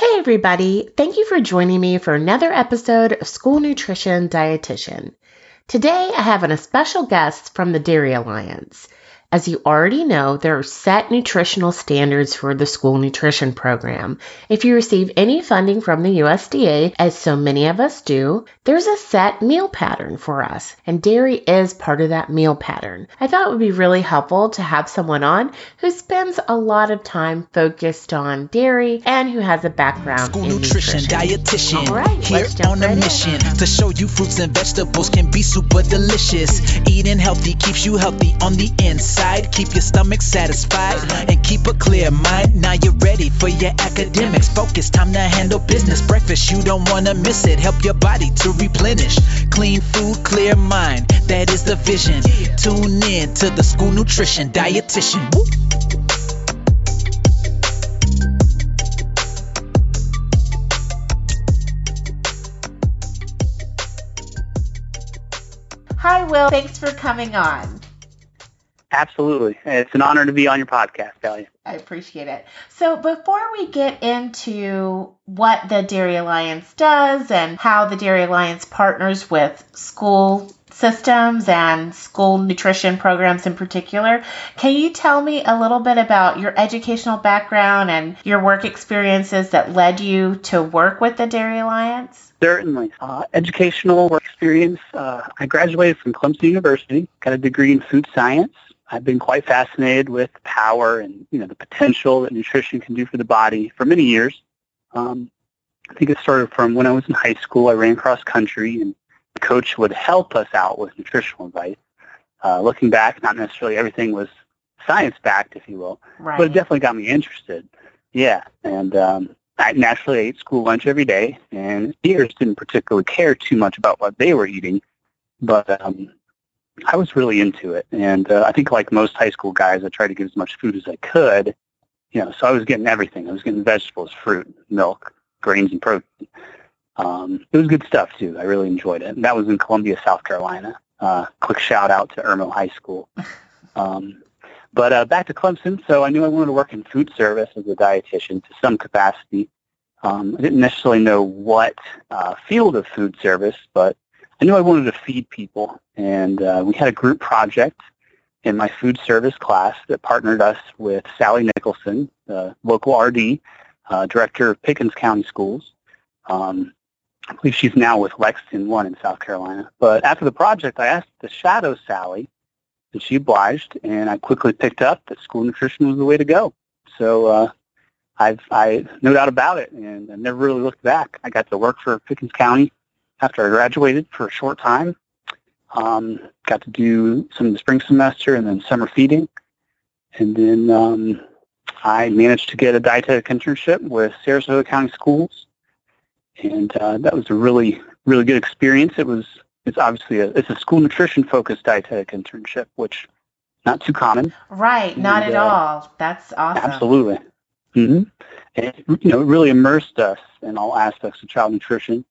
Hey, everybody. Thank you for joining me for another episode of School Nutrition Dietitian. Today, I have a special guest from the Dairy Alliance. As you already know, there are set nutritional standards for the school nutrition program. If you receive any funding from the USDA, as so many of us do, there's a set meal pattern for us, and dairy is part of that meal pattern. I thought it would be really helpful to have someone on who spends a lot of time focused on dairy and who has a background School in nutrition, nutrition. dietitian. All right, here on a right in. mission to show you fruits and vegetables can be super delicious. Eating healthy keeps you healthy on the inside. Keep your stomach satisfied and keep a clear mind. Now you're ready for your academics. Focus, time to handle business. Breakfast, you don't want to miss it. Help your body to replenish. Clean food, clear mind. That is the vision. Tune in to the school nutrition dietitian. Hi, Will. Thanks for coming on. Absolutely. It's an honor to be on your podcast, Talia. I appreciate it. So, before we get into what the Dairy Alliance does and how the Dairy Alliance partners with school systems and school nutrition programs in particular, can you tell me a little bit about your educational background and your work experiences that led you to work with the Dairy Alliance? Certainly. Uh, educational work experience. Uh, I graduated from Clemson University, got a degree in food science. I've been quite fascinated with power and you know the potential that nutrition can do for the body for many years. Um, I think it started from when I was in high school. I ran cross country, and the coach would help us out with nutritional advice. Uh, looking back, not necessarily everything was science backed, if you will, Right. but it definitely got me interested. Yeah, and um, I naturally ate school lunch every day, and peers didn't particularly care too much about what they were eating, but um, I was really into it. And uh, I think, like most high school guys, I tried to get as much food as I could. You know, so I was getting everything. I was getting vegetables, fruit, milk, grains, and protein. Um, it was good stuff too. I really enjoyed it. And that was in Columbia, South Carolina. Uh, quick shout out to Irmo High School. Um, but uh, back to Clemson, so I knew I wanted to work in food service as a dietitian to some capacity. Um, I didn't necessarily know what uh, field of food service, but I knew I wanted to feed people. And uh, we had a group project in my food service class that partnered us with Sally Nicholson, the local RD, uh, director of Pickens County Schools. Um, I believe she's now with Lexington One in South Carolina. But after the project, I asked to shadow Sally, and she obliged, and I quickly picked up that school nutrition was the way to go. So uh, I've I no doubt about it, and I never really looked back. I got to work for Pickens County after I graduated for a short time. Um, got to do some of the spring semester and then summer feeding, and then um, I managed to get a dietetic internship with Sarasota County Schools, and uh, that was a really really good experience. It was it's obviously a it's a school nutrition focused dietetic internship, which not too common. Right. Not And, at uh, all. That's awesome. Absolutely. hmm And you know, it really immersed us in all aspects of child nutrition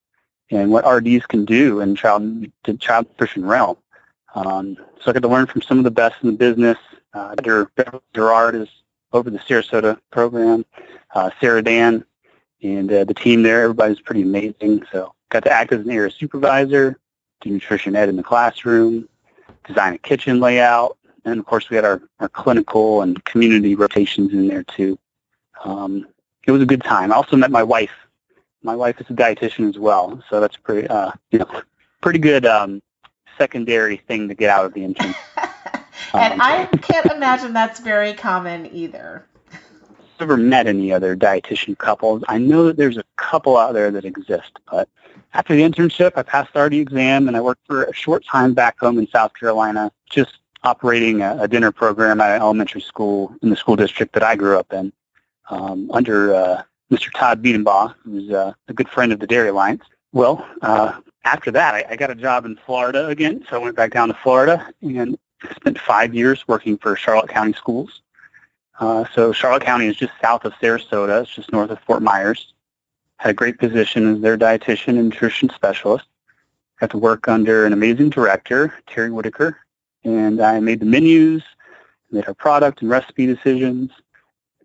and what RDs can do in child the child nutrition realm. Um, so I got to learn from some of the best in the business. Uh, Gerard is over the Sarasota program. Uh, Sarah Dan and uh, the team there, everybody's pretty amazing. So got to act as an area supervisor, do nutrition ed in the classroom, design a kitchen layout, and of course we had our, our clinical and community rotations in there too. Um, it was a good time. I also met my wife. My wife is a dietitian as well, so that's pretty, uh, you know, pretty good um, secondary thing to get out of the intern. and Um, I can't imagine that's very common either. I've never met any other dietitian couples. I know that there's a couple out there that exist, but after the internship, I passed the RD exam and I worked for a short time back home in South Carolina, just operating a, a dinner program at an elementary school in the school district that I grew up in um, under uh, Mr. Todd Biedenbaugh, who's uh, a good friend of the Dairy Alliance. Well, uh, after that, I, I got a job in Florida again, so I went back down to Florida and spent five years working for Charlotte County Schools. Uh, so Charlotte County is just south of Sarasota. It's just north of Fort Myers. Had a great position as their dietitian and nutrition specialist. Got to work under an amazing director, Terry Whitaker, and I made the menus, made our product and recipe decisions,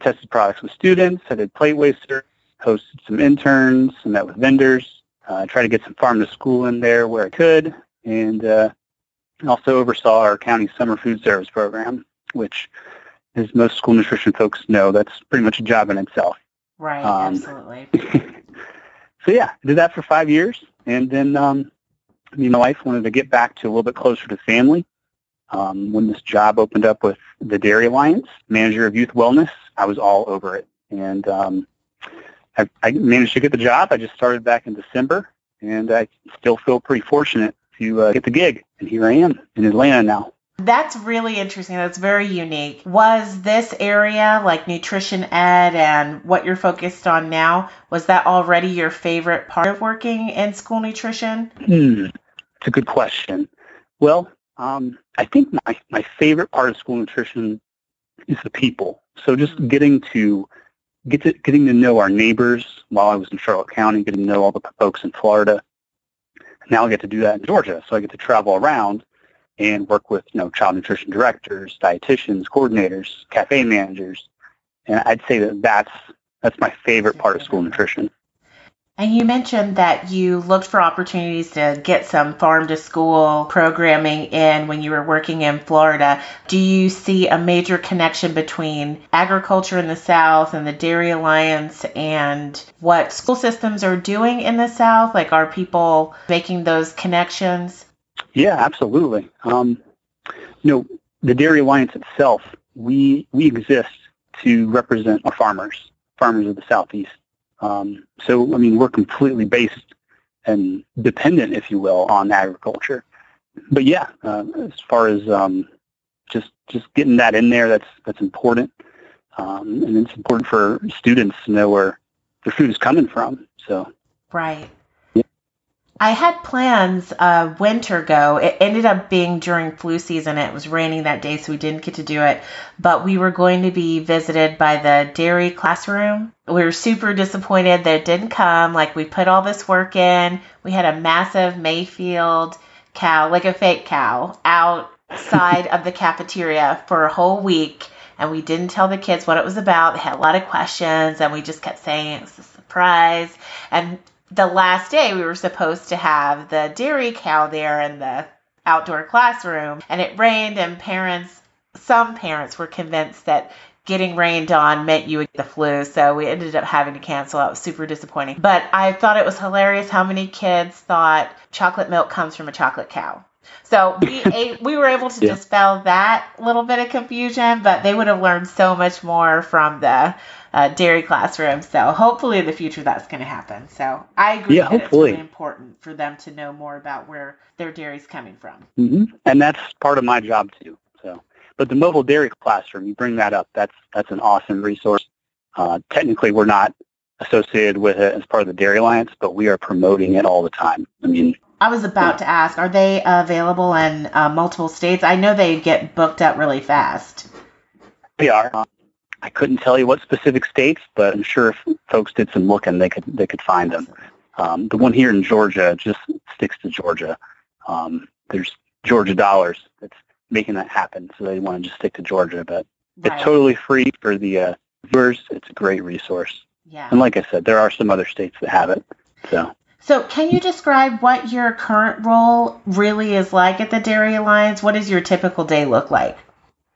tested products with students. I did plate waster, hosted some interns, met with vendors, uh, tried to get some farm to school in there where I could, and uh, also oversaw our county summer food service program, which, as most school nutrition folks know, that's pretty much a job in itself. Right, um, absolutely. so yeah, I did that for five years, and then um, me and my wife wanted to get back to a little bit closer to family. Um, when this job opened up with the Dairy Alliance, manager of youth wellness, I was all over it, and um, I, I managed to get the job. I just started back in December, and I still feel pretty fortunate to uh, get the gig. And here I am in Atlanta now. That's really interesting. That's very unique. Was this area, like nutrition ed and what you're focused on now, was that already your favorite part of working in school nutrition? Hmm. It's a good question. Well, um, I think my, my favorite part of school nutrition is the people. So just mm-hmm. getting to get to getting to know our neighbors while I was in Charlotte County, getting to know all the folks in Florida. Now I get to do that in Georgia, so I get to travel around and work with you know child nutrition directors, dietitians, coordinators, cafe managers, and I'd say that that's that's my favorite part of school nutrition. And you mentioned that you looked for opportunities to get some farm to school programming in when you were working in Florida. Do you see a major connection between agriculture in the South and the Dairy Alliance and what school systems are doing in the South? Like, are people making those connections? Yeah, absolutely. Um, you know, the Dairy Alliance itself, we we exist to represent our farmers, farmers of the Southeast. Um, so, I mean, we're completely based and dependent, if you will, on agriculture. But yeah, uh, as far as um, just just getting that in there, that's that's important, um, and it's important for students to know where their food is coming from. So right. I had plans a winter go. It ended up being during flu season. It was raining that day, so we didn't get to do it. But we were going to be visited by the dairy classroom. We were super disappointed that it didn't come. Like, we put all this work in. We had a massive Mayfield cow, like a fake cow, outside of the cafeteria for a whole week. And we didn't tell the kids what it was about. They had a lot of questions, and we just kept saying it was a surprise. And the last day we were supposed to have the dairy cow there in the outdoor classroom and it rained and parents some parents were convinced that getting rained on meant you would get the flu so we ended up having to cancel. That was super disappointing. But i thought it was hilarious how many kids thought chocolate milk comes from a chocolate cow so we ate, we were able to yeah. dispel that little bit of confusion but they would have learned so much more from the uh, dairy classroom. So hopefully in the future that's going to happen. So I agree yeah, hopefully. it's really important for them to know more about where their dairy is coming from. Mm-hmm. And that's part of my job too. So, but the mobile dairy classroom, you bring that up. That's that's an awesome resource. Uh, technically, we're not associated with it as part of the Dairy Alliance, but we are promoting it all the time. I mean, I was about to ask, are they available in uh, multiple states? I know they get booked up really fast. They are. I couldn't tell you what specific states, but I'm sure if folks did some looking, they could they could find them. Um, the one here in Georgia just sticks to Georgia. Um, there's Georgia dollars that's making that happen, so they want to just stick to Georgia. But right. it's totally free for the uh, viewers. It's a great resource. Yeah. And like I said, there are some other states that have it. So. So, can you describe what your current role really is like at the Dairy Alliance? What does your typical day look like?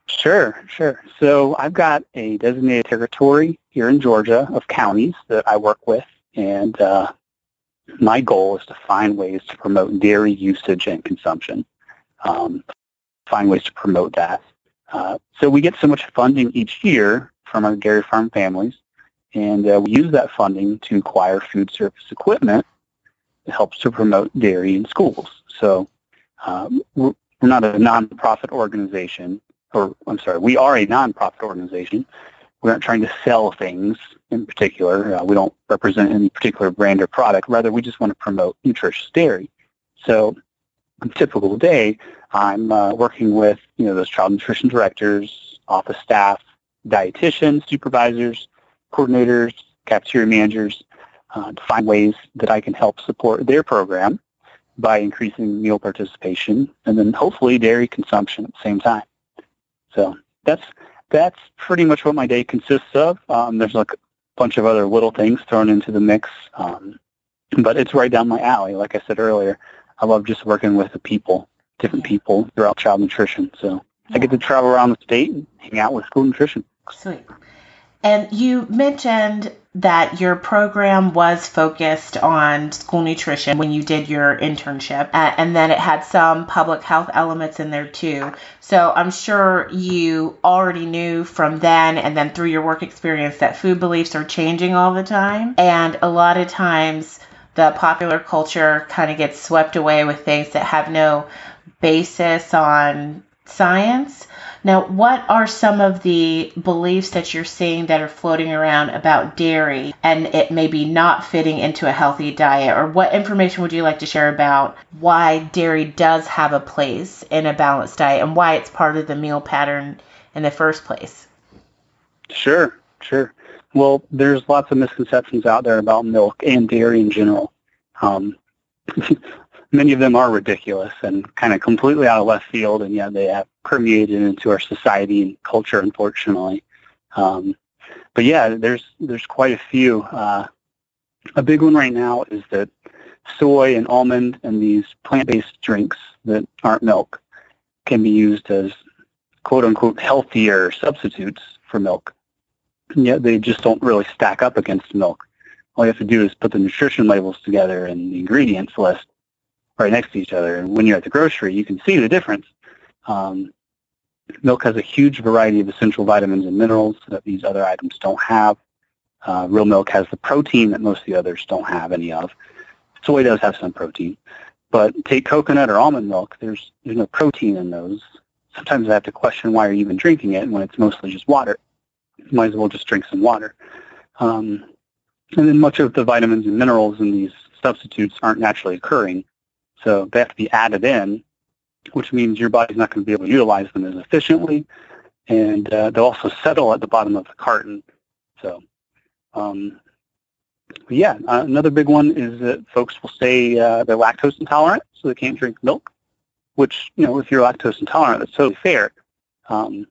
Sure, sure. So I've got a designated territory here in Georgia of counties that I work with, and uh, my goal is to find ways to promote dairy usage and consumption. Um, find ways to promote that. Uh, so we get so much funding each year from our dairy farm families, and uh, we use that funding to acquire food service equipment helps to promote dairy in schools. So um, we're not a nonprofit organization or I'm sorry, we are a nonprofit organization. We're not trying to sell things in particular. Uh, we don't represent any particular brand or product. Rather, we just want to promote nutritious dairy. So, on a typical day, I'm uh, working with you know those child nutrition directors, office staff, dietitians, supervisors, coordinators, cafeteria managers, uh, to find ways that I can help support their program by increasing meal participation and then hopefully dairy consumption at the same time. So that's that's pretty much what my day consists of. Um, there's like a bunch of other little things thrown into the mix. Um, but it's right down my alley. Like I said earlier, I love just working with the people, different people throughout child nutrition. So I get to travel around the state and hang out with school nutrition. Sweet. And you mentioned that your program was focused on school nutrition when you did your internship, uh, and then it had some public health elements in there too. So I'm sure you already knew from then and then through your work experience that food beliefs are changing all the time. And a lot of times, the popular culture kind of gets swept away with things that have no basis on science. Now, what are some of the beliefs that you're seeing that are floating around about dairy and it maybe not fitting into a healthy diet? Or what information would you like to share about why dairy does have a place in a balanced diet and why it's part of the meal pattern in the first place? Sure, sure. Well, there's lots of misconceptions out there about milk and dairy in general. Um, many of them are ridiculous and kind of completely out of left field, and yet they have permeated into our society and culture, unfortunately. Um, but yeah, there's there's quite a few. Uh, a big one right now is that soy and almond and these plant-based drinks that aren't milk can be used as quote unquote healthier substitutes for milk. And yet they just don't really stack up against milk. All you have to do is put the nutrition labels together and the ingredients list right next to each other. And when you're at the grocery, you can see the difference. Um, milk has a huge variety of essential vitamins and minerals that these other items don't have. Uh, real milk has the protein that most of the others don't have any of. Soy does have some protein. But take coconut or almond milk, there's, there's no protein in those. Sometimes I have to question why you're even drinking it when it's mostly just water. You might as well just drink some water. Um, and then much of the vitamins and minerals in these substitutes aren't naturally occurring. So they have to be added in, which means your body's not going to be able to utilize them as efficiently, and uh, they'll also settle at the bottom of the carton. So, um, yeah, uh, another big one is that folks will say uh, they're lactose intolerant, so they can't drink milk. Which, you know, if you're lactose intolerant, that's totally fair. Um,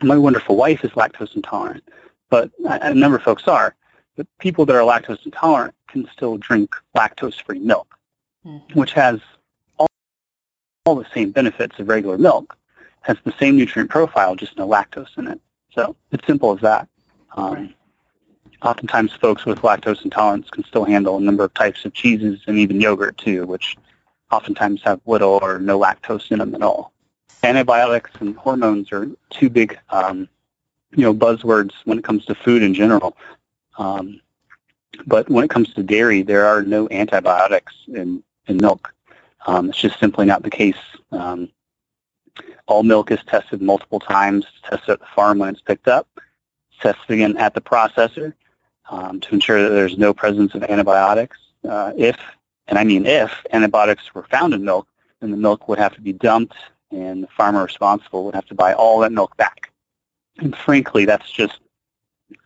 my wonderful wife is lactose intolerant, but a number of folks are. But people that are lactose intolerant can still drink lactose-free milk mm-hmm. which has all, all the same benefits of regular milk, has the same nutrient profile, just no lactose in it. So it's simple as that. Um, right. Oftentimes, folks with lactose intolerance can still handle a number of types of cheeses and even yogurt too, which oftentimes have little or no lactose in them at all. Antibiotics and hormones are two big, um, you know, buzzwords when it comes to food in general. Um, but when it comes to dairy, there are no antibiotics in in milk. Um, it's just simply not the case. Um, all milk is tested multiple times. It's tested at the farm when it's picked up. It's tested again at the processor um, to ensure that there's no presence of antibiotics. Uh, if, and I mean if, antibiotics were found in milk, then the milk would have to be dumped and the farmer responsible would have to buy all that milk back. And frankly, that's just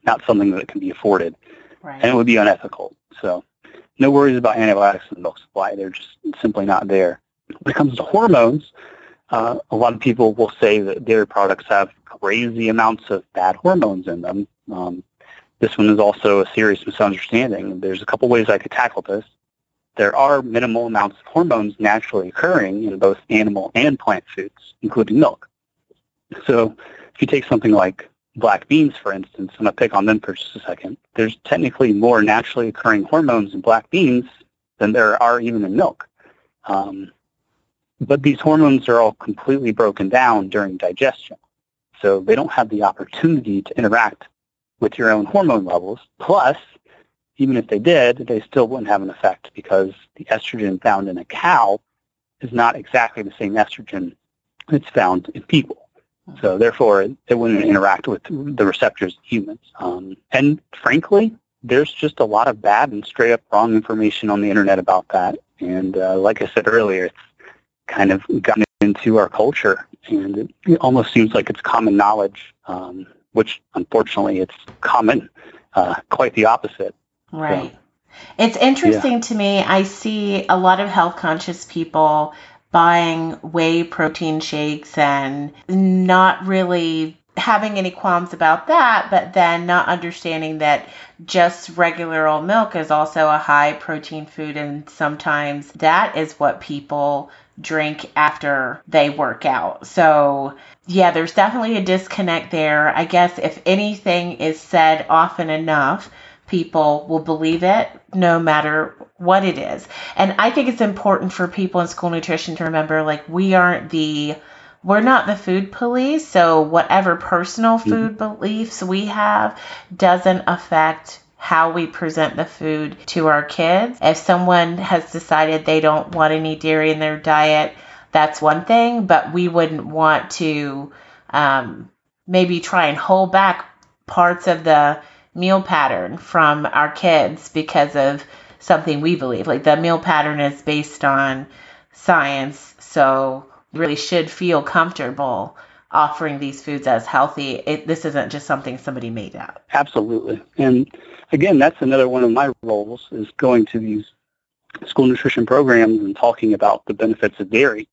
not something that can be afforded. Right. And it would be unethical. So no worries about antibiotics in the milk supply. They're just simply not there. When it comes to hormones, uh, a lot of people will say that dairy products have crazy amounts of bad hormones in them. Um, this one is also a serious misunderstanding. There's a couple ways I could tackle this. There are minimal amounts of hormones naturally occurring in both animal and plant foods, including milk. So if you take something like black beans, for instance, I'm going to pick on them for just a second, there's technically more naturally occurring hormones in black beans than there are even in milk. Um, but these hormones are all completely broken down during digestion. So they don't have the opportunity to interact with your own hormone levels. Plus, even if they did, they still wouldn't have an effect because the estrogen found in a cow is not exactly the same estrogen that's found in people. So therefore, it wouldn't interact with the receptors in humans. Um, and frankly, there's just a lot of bad and straight up wrong information on the internet about that. And uh, like I said earlier, it's kind of gotten into our culture, and it, it almost seems like it's common knowledge, um, which unfortunately it's common, uh, quite the opposite. Right. So, it's interesting yeah. to me. I see a lot of health conscious people buying whey protein shakes and not really having any qualms about that, but then not understanding that just regular old milk is also a high protein food, and sometimes that is what people drink after they work out. So, yeah, there's definitely a disconnect there. I guess if anything is said often enough, people will believe it no matter what it is. And I think it's important for people in school nutrition to remember like we aren't the we're not the food police, so whatever personal mm-hmm. food mm-hmm. beliefs we have doesn't affect how we present the food to our kids. If someone has decided they don't want any dairy in their diet, that's one thing, but we wouldn't want to um, maybe try and hold back parts of the meal pattern from our kids because of something we believe. Like the meal pattern is based on science, so really should feel comfortable offering these foods as healthy. It, this isn't just something somebody made up. Absolutely. And again, that's another one of my roles is going to these school nutrition programs and talking about the benefits of dairy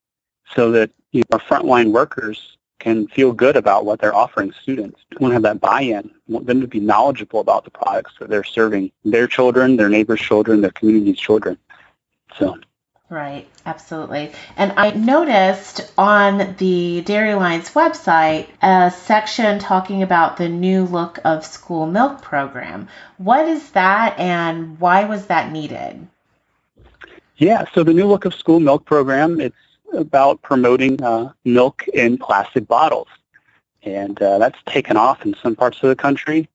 so that you know, our frontline workers can feel good about what they're offering students. We want to have that buy-in. We want them to be knowledgeable about the products that they're serving their children, their neighbors' children, their community's children. So Right, absolutely. And I noticed on the Dairy Alliance website a section talking about the new look of school milk program. What is that and why was that needed? Yeah, so the new look of school milk program, it's about promoting uh, milk in plastic bottles. And uh, that's taken off in some parts of the country.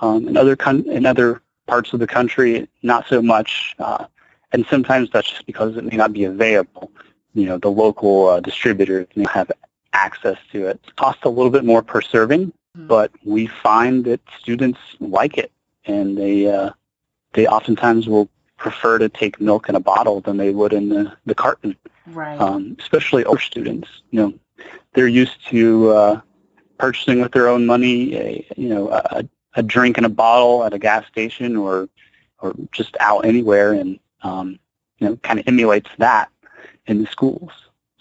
Um, in, other con- in other parts of the country, not so much. Uh, and sometimes that's just because it may not be available. You know, the local uh, distributors may have access to it. It costs a little bit more per serving, mm-hmm. but we find that students like it, and they uh, they oftentimes will prefer to take milk in a bottle than they would in the, the carton. Right. Um, especially older students. You know, they're used to uh, purchasing with their own money. A, you know, a, a drink in a bottle at a gas station or or just out anywhere, and um, you know, kind of emulates that in the schools.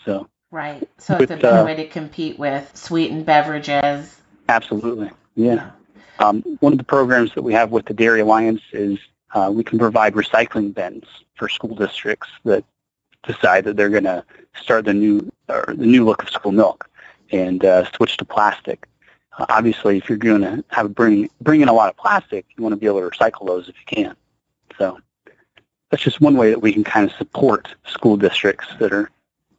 So right. So with, it's a better uh, way to compete with sweetened beverages. Absolutely. Yeah. Um, one of the programs that we have with the Dairy Alliance is uh, we can provide recycling bins for school districts that decide that they're going to start the new or the new look of school milk and uh, switch to plastic. Uh, obviously, if you're going to have bring bring in a lot of plastic, you want to be able to recycle those if you can. So that's just one way that we can kind of support school districts that are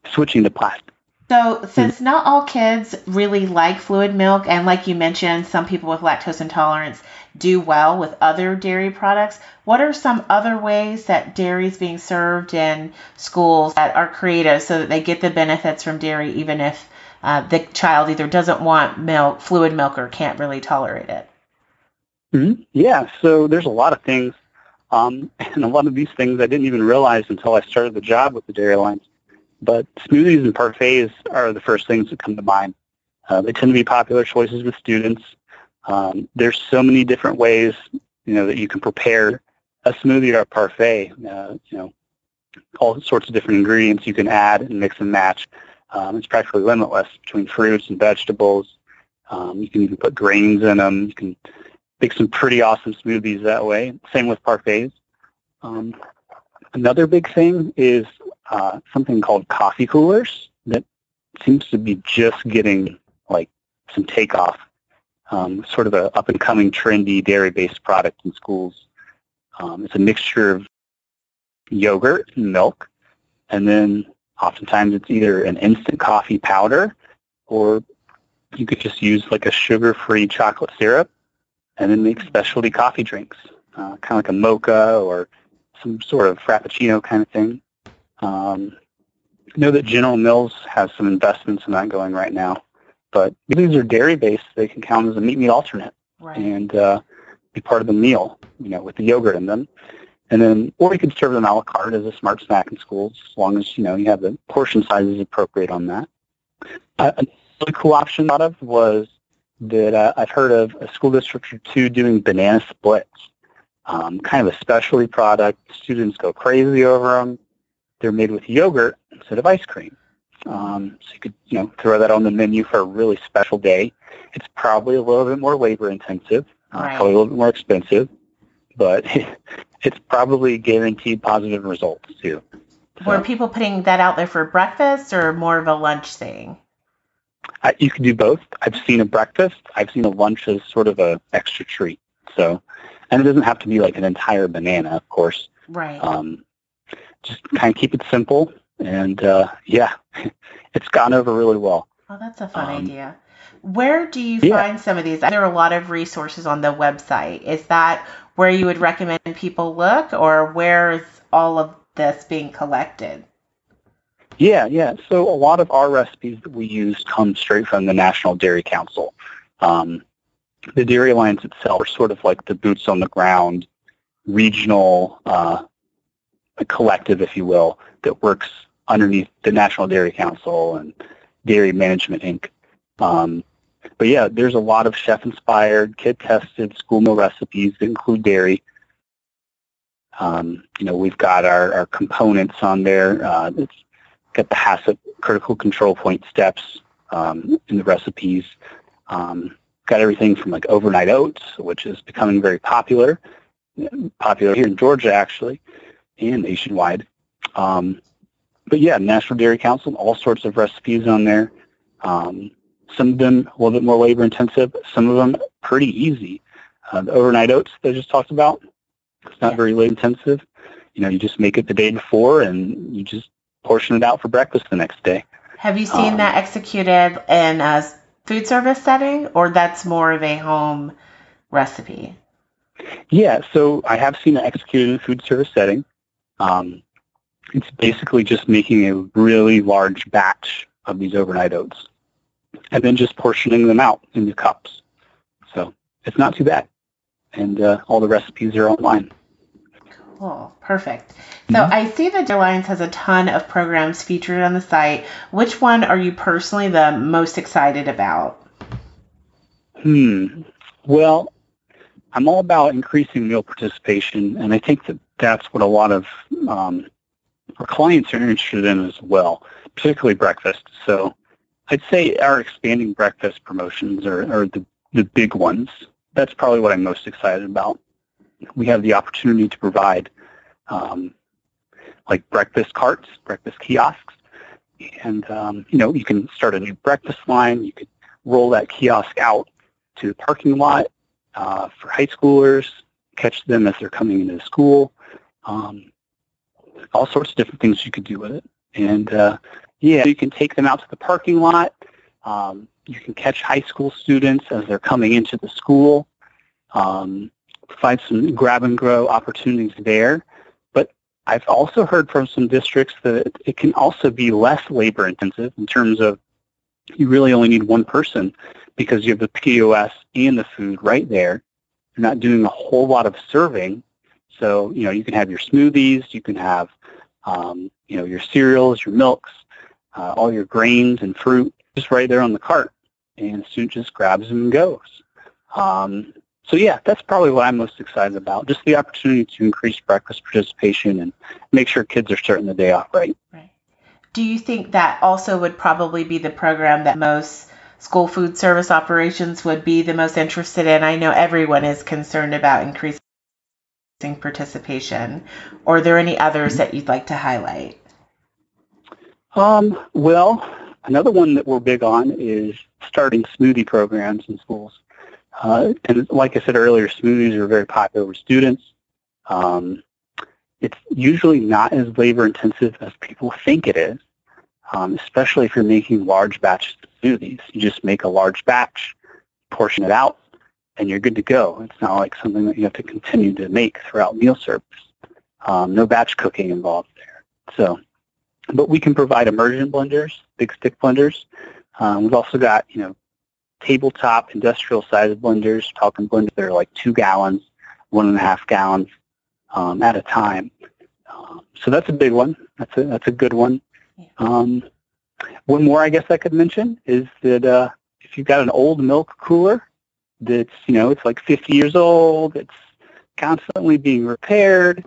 switching to plastic. So, since not all kids really like fluid milk, and like you mentioned, some people with lactose intolerance do well with other dairy products, what are some other ways that dairy is being served in schools that are creative so that they get the benefits from dairy even if uh, the child either doesn't want milk, fluid milk, or can't really tolerate it? Mm-hmm. Yeah, so there's a lot of things um, and a lot of these things I didn't even realize until I started the job with the Dairy Alliance. But smoothies and parfaits are the first things that come to mind. Uh, they tend to be popular choices with students. Um, there's so many different ways, you know, that you can prepare a smoothie or a parfait. Uh, you know, all sorts of different ingredients you can add and mix and match. Um, it's practically limitless between fruits and vegetables. Um, you can even put grains in them. You can make some pretty awesome smoothies that way. Same with parfaits. Um, another big thing is uh, something called coffee coolers that seems to be just getting like some takeoff. Um, sort of a up and coming trendy dairy based product in schools. Um, it's a mixture of yogurt and milk, and then oftentimes it's either an instant coffee powder or you could just use like a sugar-free chocolate syrup and then make specialty coffee drinks, uh, kind of like a mocha or some sort of frappuccino kind of thing. Um, I know that General Mills has some investments in that going right now, but these are dairy based. They can count as a meat meat alternate right. and uh, be part of the meal, you know, with the yogurt in them. And then, or you could serve them a la carte as a smart snack in schools, as long as you know you have the portion sizes appropriate on that. Uh, a really cool option out of was that uh, I've heard of a school district or two doing banana splits. Um, kind of a specialty product. Students go crazy over them. They're made with yogurt instead of ice cream. Um, so you could, you know, throw that on the menu for a really special day. It's probably a little bit more labor intensive, uh, Right. probably a little bit more expensive, but it's probably guaranteed positive results too. So, Were people putting that out there for breakfast or more of a lunch thing? I, you can do both. I've seen a breakfast. I've seen a lunch as sort of a extra treat. So, and it doesn't have to be like an entire banana, of course. Right. Um, just kind of keep it simple, and uh, yeah, it's gone over really well. Oh, that's a fun Um, idea. Where do you yeah. find some of these? There are a lot of resources on the website. Is that where you would recommend people look, or where is all of this being collected? Yeah, yeah. So a lot of our recipes that we use come straight from the National Dairy Council. Um, the Dairy Alliance itself are sort of like the boots on the ground regional uh, collective, if you will, that works underneath the National Dairy Council and Dairy Management Inc. Um, but yeah, there's a lot of chef-inspired, kid-tested school meal recipes that include dairy. Um, you know, we've got our, our components on there. Uh, it's got the HACCP critical control point steps um, in the recipes. Um, got everything from like overnight oats, which is becoming very popular, popular here in Georgia actually, and nationwide. Um, but yeah, National Dairy Council, all sorts of recipes on there. Um, some of them a little bit more labor intensive, some of them pretty easy. Uh, the overnight oats that I just talked about, it's not Yeah. very labor intensive. You know, you just make it the day before and you just portion it out for breakfast the next day. Have you seen Um, that executed in a food service setting, or that's more of a home recipe? Yeah, so I have seen it executed in a food service setting. Um, it's basically just making a really large batch of these overnight oats and then just portioning them out into cups. So it's not too bad. And uh, all the recipes are online. Cool, perfect. So Mhm. I see that Alliance has a ton of programs featured on the site. Which one are you personally the most excited about? Hmm. Well, I'm all about increasing meal participation, and I think that that's what a lot of um, our clients are interested in as well, particularly breakfast. So I'd say our expanding breakfast promotions are, are the, the big ones. That's probably what I'm most excited about. We have the opportunity to provide um, like breakfast carts, breakfast kiosks, and um, you know you can start a new breakfast line. You could roll that kiosk out to the parking lot uh, for high schoolers, catch them as they're coming into school. Um, all sorts of different things you could do with it. And uh, yeah, you can take them out to the parking lot. Um, you can catch high school students as they're coming into the school. Um, provide some grab and go opportunities there. But I've also heard from some districts that it can also be less labor intensive in terms of you really only need one person because you have the POS and the food right there. You're not doing a whole lot of serving. So, you know, you can have your smoothies, you can have, um, you know, your cereals, your milks, uh, all your grains and fruit just right there on the cart. And the student just grabs them and goes. Um, so, yeah, that's probably what I'm most excited about, just the opportunity to increase breakfast participation and make sure kids are starting the day off right. Right. Do you think that also would probably be the program that most school food service operations would be the most interested in? I know everyone is concerned about increasing participation. Or are there any others that you'd like to highlight? Um, well, another one that we're big on is starting smoothie programs in schools. Uh, and like I said earlier, smoothies are very popular with students. Um, it's usually not as labor intensive as people think it is, um, especially if you're making large batches of smoothies. You just make a large batch, portion it out, and you're good to go. It's not like something that you have to continue to make throughout meal service. Um, no batch cooking involved there. So but we can provide immersion blenders, big stick blenders. Um, we've also got, you know, tabletop industrial sized blenders, talking blenders that are like two gallons, one and a half gallons um, at a time. Um, so that's a big one. That's a that's a good one. Um, one more, I guess I could mention is that uh, if you've got an old milk cooler that's you know it's like 50 years old, it's constantly being repaired.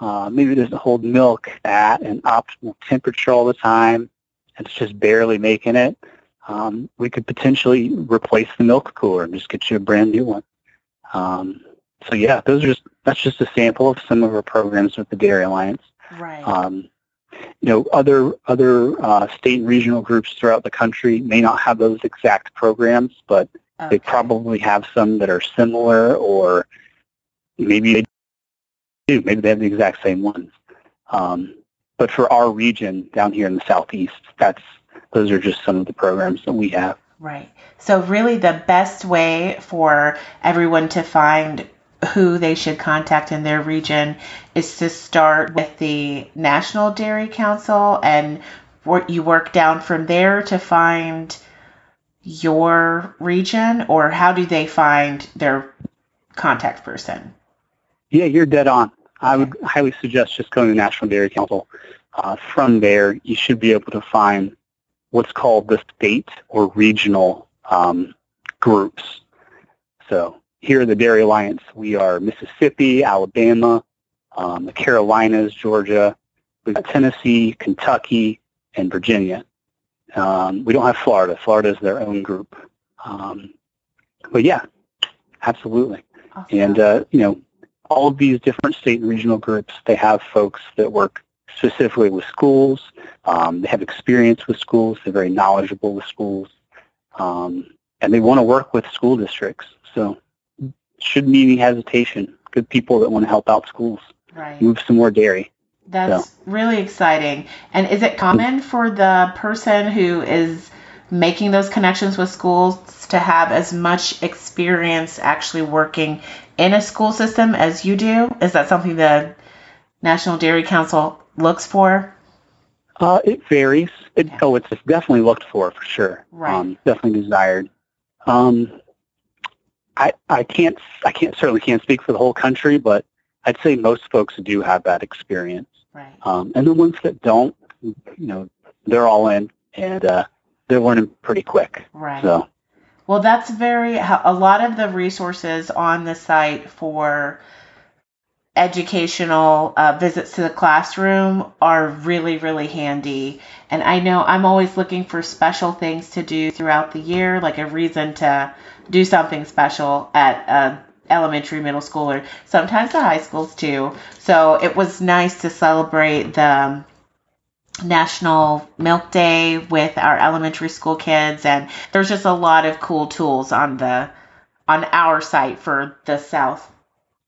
Uh, maybe it doesn't hold milk at an optimal temperature all the time. it's just barely making it, um, we could potentially replace the milk cooler and just get you a brand new one. Um, so yeah, those are just that's just a sample of some of our programs with the Dairy Alliance. Right. Um, you know, other other uh, state and regional groups throughout the country may not have those exact programs, but okay. they probably have some that are similar, or maybe they do. Maybe they have the exact same ones. Um, but for our region down here in the southeast, that's those are just some of the programs that we have. Right. So really, the best way for everyone to find who they should contact in their region is to start with the National Dairy Council and you work down from there to find your region or how do they find their contact person? Yeah, you're dead on. I would highly suggest just going to the National Dairy Council. Uh, from there, you should be able to find what's called the state or regional um, groups. So here at the Dairy Alliance, we are Mississippi, Alabama, um, the Carolinas, Georgia, we've got Tennessee, Kentucky, and Virginia. Um, we don't have Florida. Florida is their own group. Um, but yeah, absolutely. Awesome. And, uh, you know, all of these different state and regional groups, they have folks that work specifically with schools. Um, they have experience with schools. They're very knowledgeable with schools. Um, and they want to work with school districts. So shouldn't be any hesitation. Good people that want to help out schools. right. Move some more dairy. That's really exciting. And is it common for the person who is making those connections with schools to have as much experience actually working in a school system as you do? Is that something the National Dairy Council looks for? Uh, it varies. It, Yeah. Oh, it's definitely looked for for sure. Right. Um, definitely desired. Um, I I can't I can't certainly can't speak for the whole country, but I'd say most folks do have that experience. Right. Um, and the ones that don't, you know, they're all in and uh, they're learning pretty quick. Right. So Well, that's very, a lot of the resources on the site for educational uh, visits to the classroom are really, really handy. And I know I'm always looking for special things to do throughout the year, like a reason to do something special at uh, elementary, middle school, or sometimes the high schools too. So it was nice to celebrate the um, National Milk Day with our elementary school kids, and there's just a lot of cool tools on the on our site for the south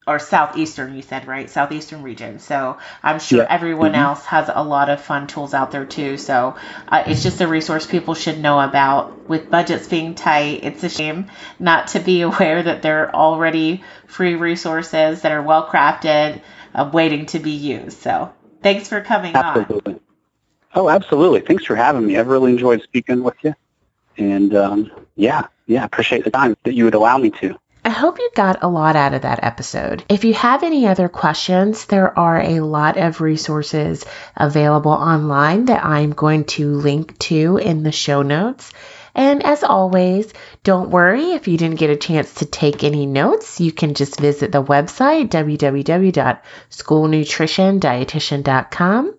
or southeastern. You said right, southeastern region. So I'm sure Yeah. everyone Mhm. else has a lot of fun tools out there too. So uh, it's just a resource people should know about. With budgets being tight, it's a shame not to be aware that there are already free resources that are well crafted, uh, waiting to be used. So thanks for coming on. absolutely. Oh, absolutely. Thanks for having me. I've really enjoyed speaking with you. And um, yeah, yeah, appreciate the time that you would allow me to. I hope you got a lot out of that episode. If you have any other questions, there are a lot of resources available online that I'm going to link to in the show notes. And as always, don't worry if you didn't get a chance to take any notes. You can just visit the website www.schoolnutritiondietitian.com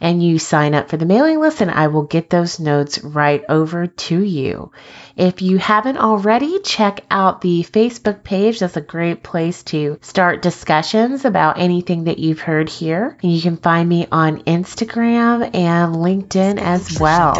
and you sign up for the mailing list, and I will get those notes right over to you. If you haven't already, check out the Facebook page. That's a great place to start discussions about anything that you've heard here. You can find me on Instagram and LinkedIn as well.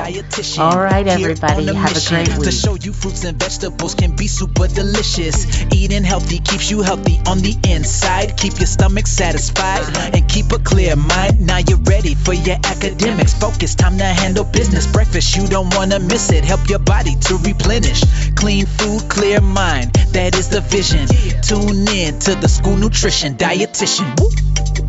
All right, everybody, have a great To show you fruits and vegetables can be super delicious. Eating healthy keeps you healthy on the inside. Keep your stomach satisfied and keep a clear mind. Now you're ready for your academics. Focus, time to handle business. Breakfast, you don't wanna miss it. Help your body to replenish. Clean food, clear mind. That is the vision. Tune in to the School Nutrition Dietitian. Woo.